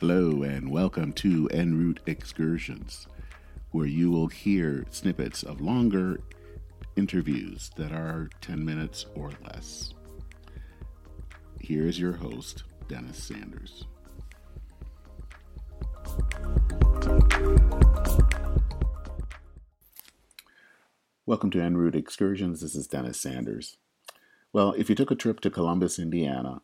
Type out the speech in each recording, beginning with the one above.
Hello, and welcome to EnRoute Excursions, where you will hear snippets of longer interviews that are 10 minutes or less. Here is your host, Dennis Sanders. Welcome to EnRoute Excursions. This is Dennis Sanders. Well, if you took a trip to Columbus, Indiana,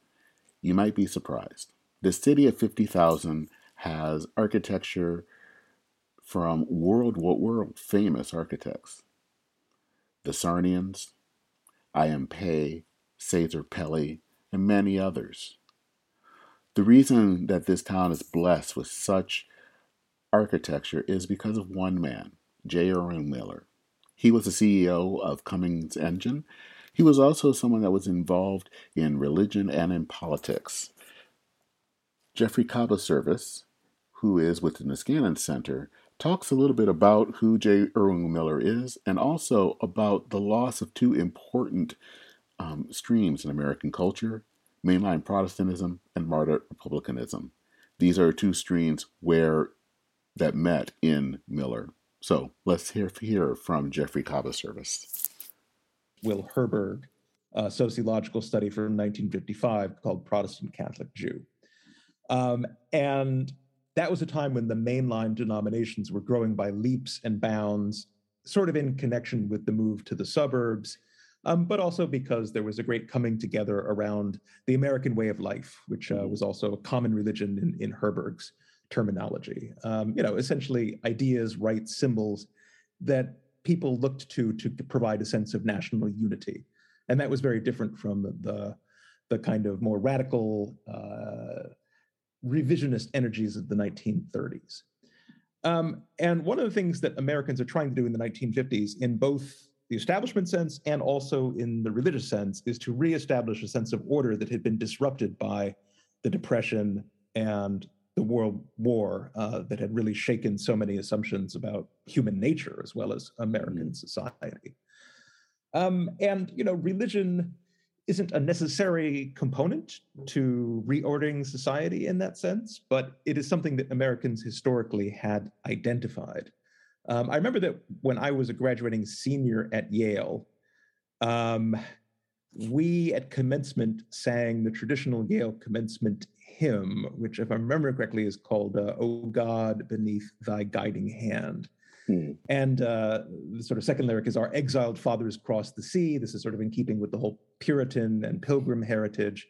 you might be surprised. The city of 50,000 has architecture from world world famous architects. The Saarinens, I.M. Pei, Cesar Pelli, and many others. The reason that this town is blessed with such architecture is because of one man, J. Irwin Miller. He was the CEO of Cummins Engine. He was also someone that was involved in religion and in politics. Geoffrey Kabaservice, who is with the Niskanen Center, talks a little bit about who J. Irwin Miller is and also about the loss of two important um, streams in American culture mainline Protestantism and moderate republicanism. These are two streams where that met in Miller. So let's hear, hear from Geoffrey Kabaservice. Will Herberg, a sociological study from 1955 called Protestant Catholic Jew. Um, and that was a time when the mainline denominations were growing by leaps and bounds, sort of in connection with the move to the suburbs, um, but also because there was a great coming together around the American way of life, which uh, was also a common religion in, in Herberg's terminology. Um, you know, essentially ideas, rites, symbols that people looked to to provide a sense of national unity, and that was very different from the the kind of more radical. Uh, revisionist energies of the 1930s. Um, and one of the things that Americans are trying to do in the 1950s, in both the establishment sense and also in the religious sense, is to reestablish a sense of order that had been disrupted by the Depression and the World War uh, that had really shaken so many assumptions about human nature as well as American mm. society. Um, and you know, religion isn't a necessary component to reordering society in that sense, but it is something that Americans historically had identified. Um, I remember that when I was a graduating senior at Yale, um, we at commencement sang the traditional Yale commencement hymn, which, if I remember correctly, is called uh, "O God, beneath Thy guiding hand." And uh, the sort of second lyric is Our exiled fathers crossed the sea. This is sort of in keeping with the whole Puritan and pilgrim heritage.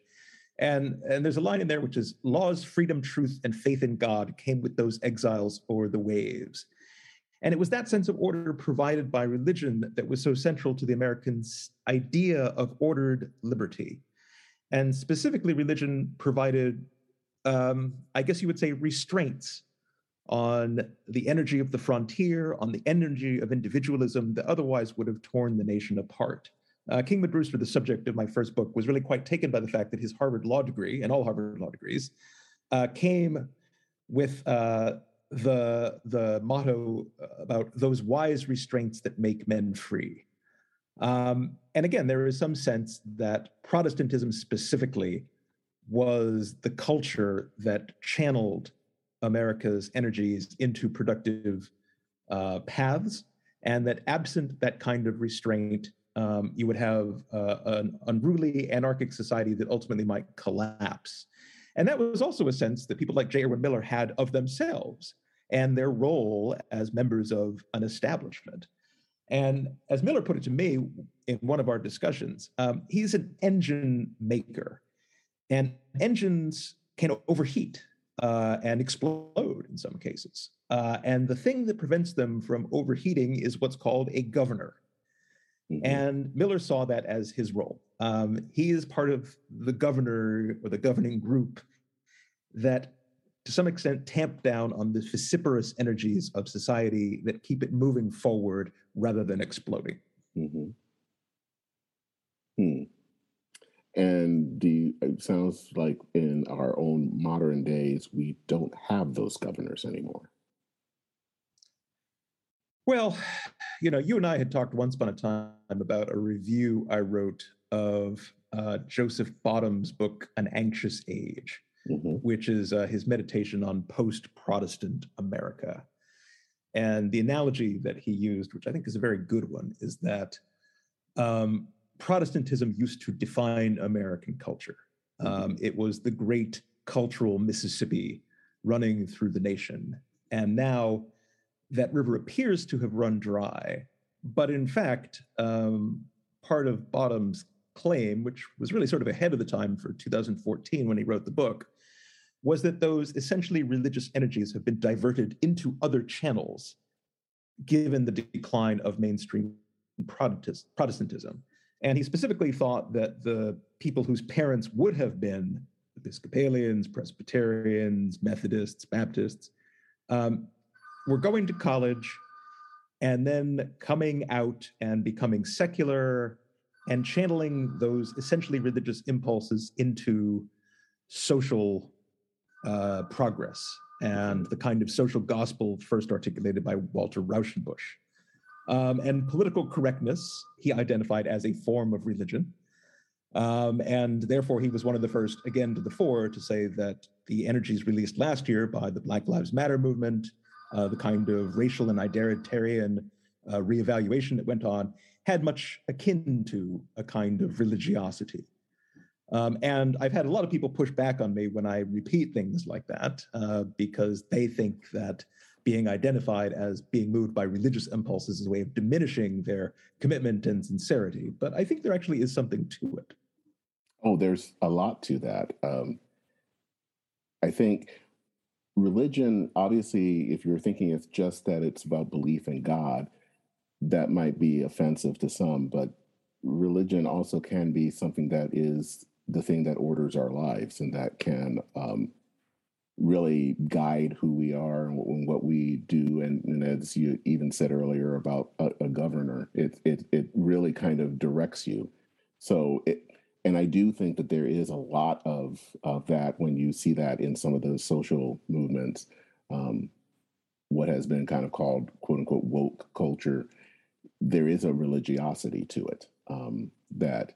And, and there's a line in there which is laws, freedom, truth, and faith in God came with those exiles o'er the waves. And it was that sense of order provided by religion that was so central to the Americans' idea of ordered liberty. And specifically, religion provided, um, I guess you would say, restraints on the energy of the frontier, on the energy of individualism that otherwise would have torn the nation apart. Uh, Kingman Brewster, the subject of my first book, was really quite taken by the fact that his Harvard law degree, and all Harvard law degrees, uh, came with uh, the, the motto about those wise restraints that make men free. Um, and again, there is some sense that Protestantism specifically was the culture that channeled America's energies into productive uh, paths, and that absent that kind of restraint, um, you would have uh, an unruly anarchic society that ultimately might collapse. And that was also a sense that people like J. Irwin Miller had of themselves and their role as members of an establishment. And as Miller put it to me in one of our discussions, um, he's an engine maker, and engines can overheat uh, and explode in some cases. Uh, and the thing that prevents them from overheating is what's called a governor. Mm-hmm. And Miller saw that as his role. Um, he is part of the governor or the governing group that, to some extent, tamp down on the vociferous energies of society that keep it moving forward rather than exploding. Mm-hmm. Hmm. And the it sounds like in our modern days, we don't have those governors anymore. Well, you know, you and I had talked once upon a time about a review I wrote of uh, Joseph Bottum's book, An Anxious Age. mm-hmm. which is uh, his meditation on post Protestant America. And the analogy that he used, which I think is a very good one, is that um, Protestantism used to define American culture. Um, mm-hmm. it was the great cultural Mississippi running through the nation. And now that river appears to have run dry. But in fact, um, part of Bottum's claim, which was really sort of ahead of the time for 2014 when he wrote the book, was that those essentially religious energies have been diverted into other channels given the decline of mainstream Protestantism. And he specifically thought that the people whose parents would have been Episcopalians, Presbyterians, Methodists, Baptists, um, were going to college and then coming out and becoming secular and channeling those essentially religious impulses into social uh, progress and the kind of social gospel first articulated by Walter Rauschenbusch. Um, and political correctness, he identified as a form of religion. Um, and therefore, he was one of the first, again, to the fore to say that the energies released last year by the Black Lives Matter movement, uh, the kind of racial and identitarian uh, reevaluation that went on, had much akin to a kind of religiosity. Um, and I've had a lot of people push back on me when I repeat things like that uh, because they think that being identified as being moved by religious impulses is a way of diminishing their commitment and sincerity. But I think there actually is something to it. Oh, there's a lot to that. Um, I think religion, obviously, if you're thinking it's just that it's about belief in God, that might be offensive to some, but religion also can be something that is the thing that orders our lives and that can um, really guide who we are and what, and what we do. And, and, as you even said earlier about a, a, governor, it, it it really kind of directs you. So it, and I do think that there is a lot of of that when you see that in some of those social movements. Um, what has been kind of called quote unquote woke culture, there is a religiosity to it um, that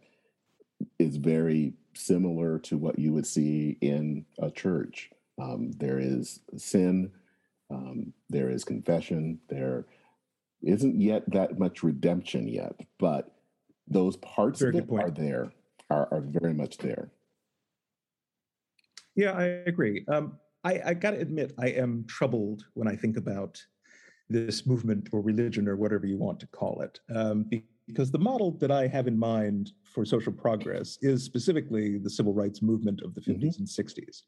is very similar to what you would see in a church. Um, there is sin, um, there is confession, there isn't yet that much redemption yet, but those parts very of it are there, are, are very much there. Yeah, I agree. Um, I, I got to admit, I am troubled when I think about this movement or religion or whatever you want to call it. Um, because the model that I have in mind for social progress is specifically the civil rights movement of the 50s mm-hmm. and 60s.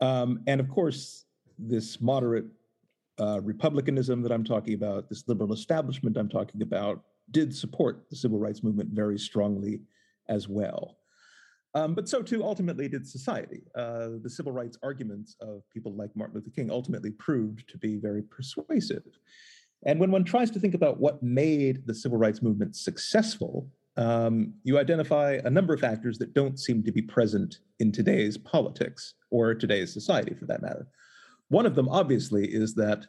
Um, and of course, this moderate uh, republicanism that I'm talking about, this liberal establishment I'm talking about, did support the civil rights movement very strongly as well. Um, but so too ultimately did society. Uh, the civil rights arguments of people like Martin Luther King ultimately proved to be very persuasive. And when one tries to think about what made the civil rights movement successful, um, you identify a number of factors that don't seem to be present in today's politics or today's society for that matter. One of them, obviously, is that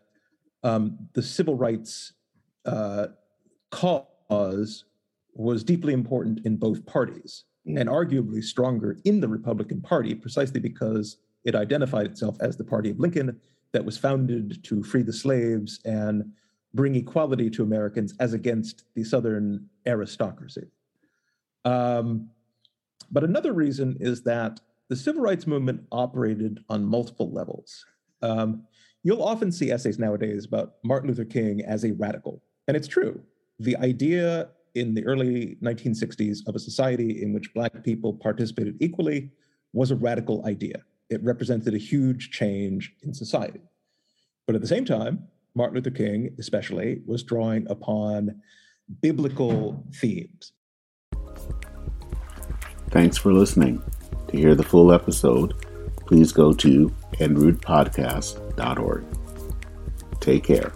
um, the civil rights uh, cause was deeply important in both parties mm. and arguably stronger in the Republican Party precisely because it identified itself as the party of Lincoln that was founded to free the slaves and bring equality to Americans as against the Southern aristocracy. Um, but another reason is that the civil rights movement operated on multiple levels. Um, you'll often see essays nowadays about Martin Luther King as a radical, and it's true. The idea in the early 1960s of a society in which Black people participated equally was a radical idea. It represented a huge change in society. But at the same time, Martin Luther King, especially, was drawing upon biblical themes. Thanks for listening. To hear the full episode, please go to enrootpodcast.org. Take care.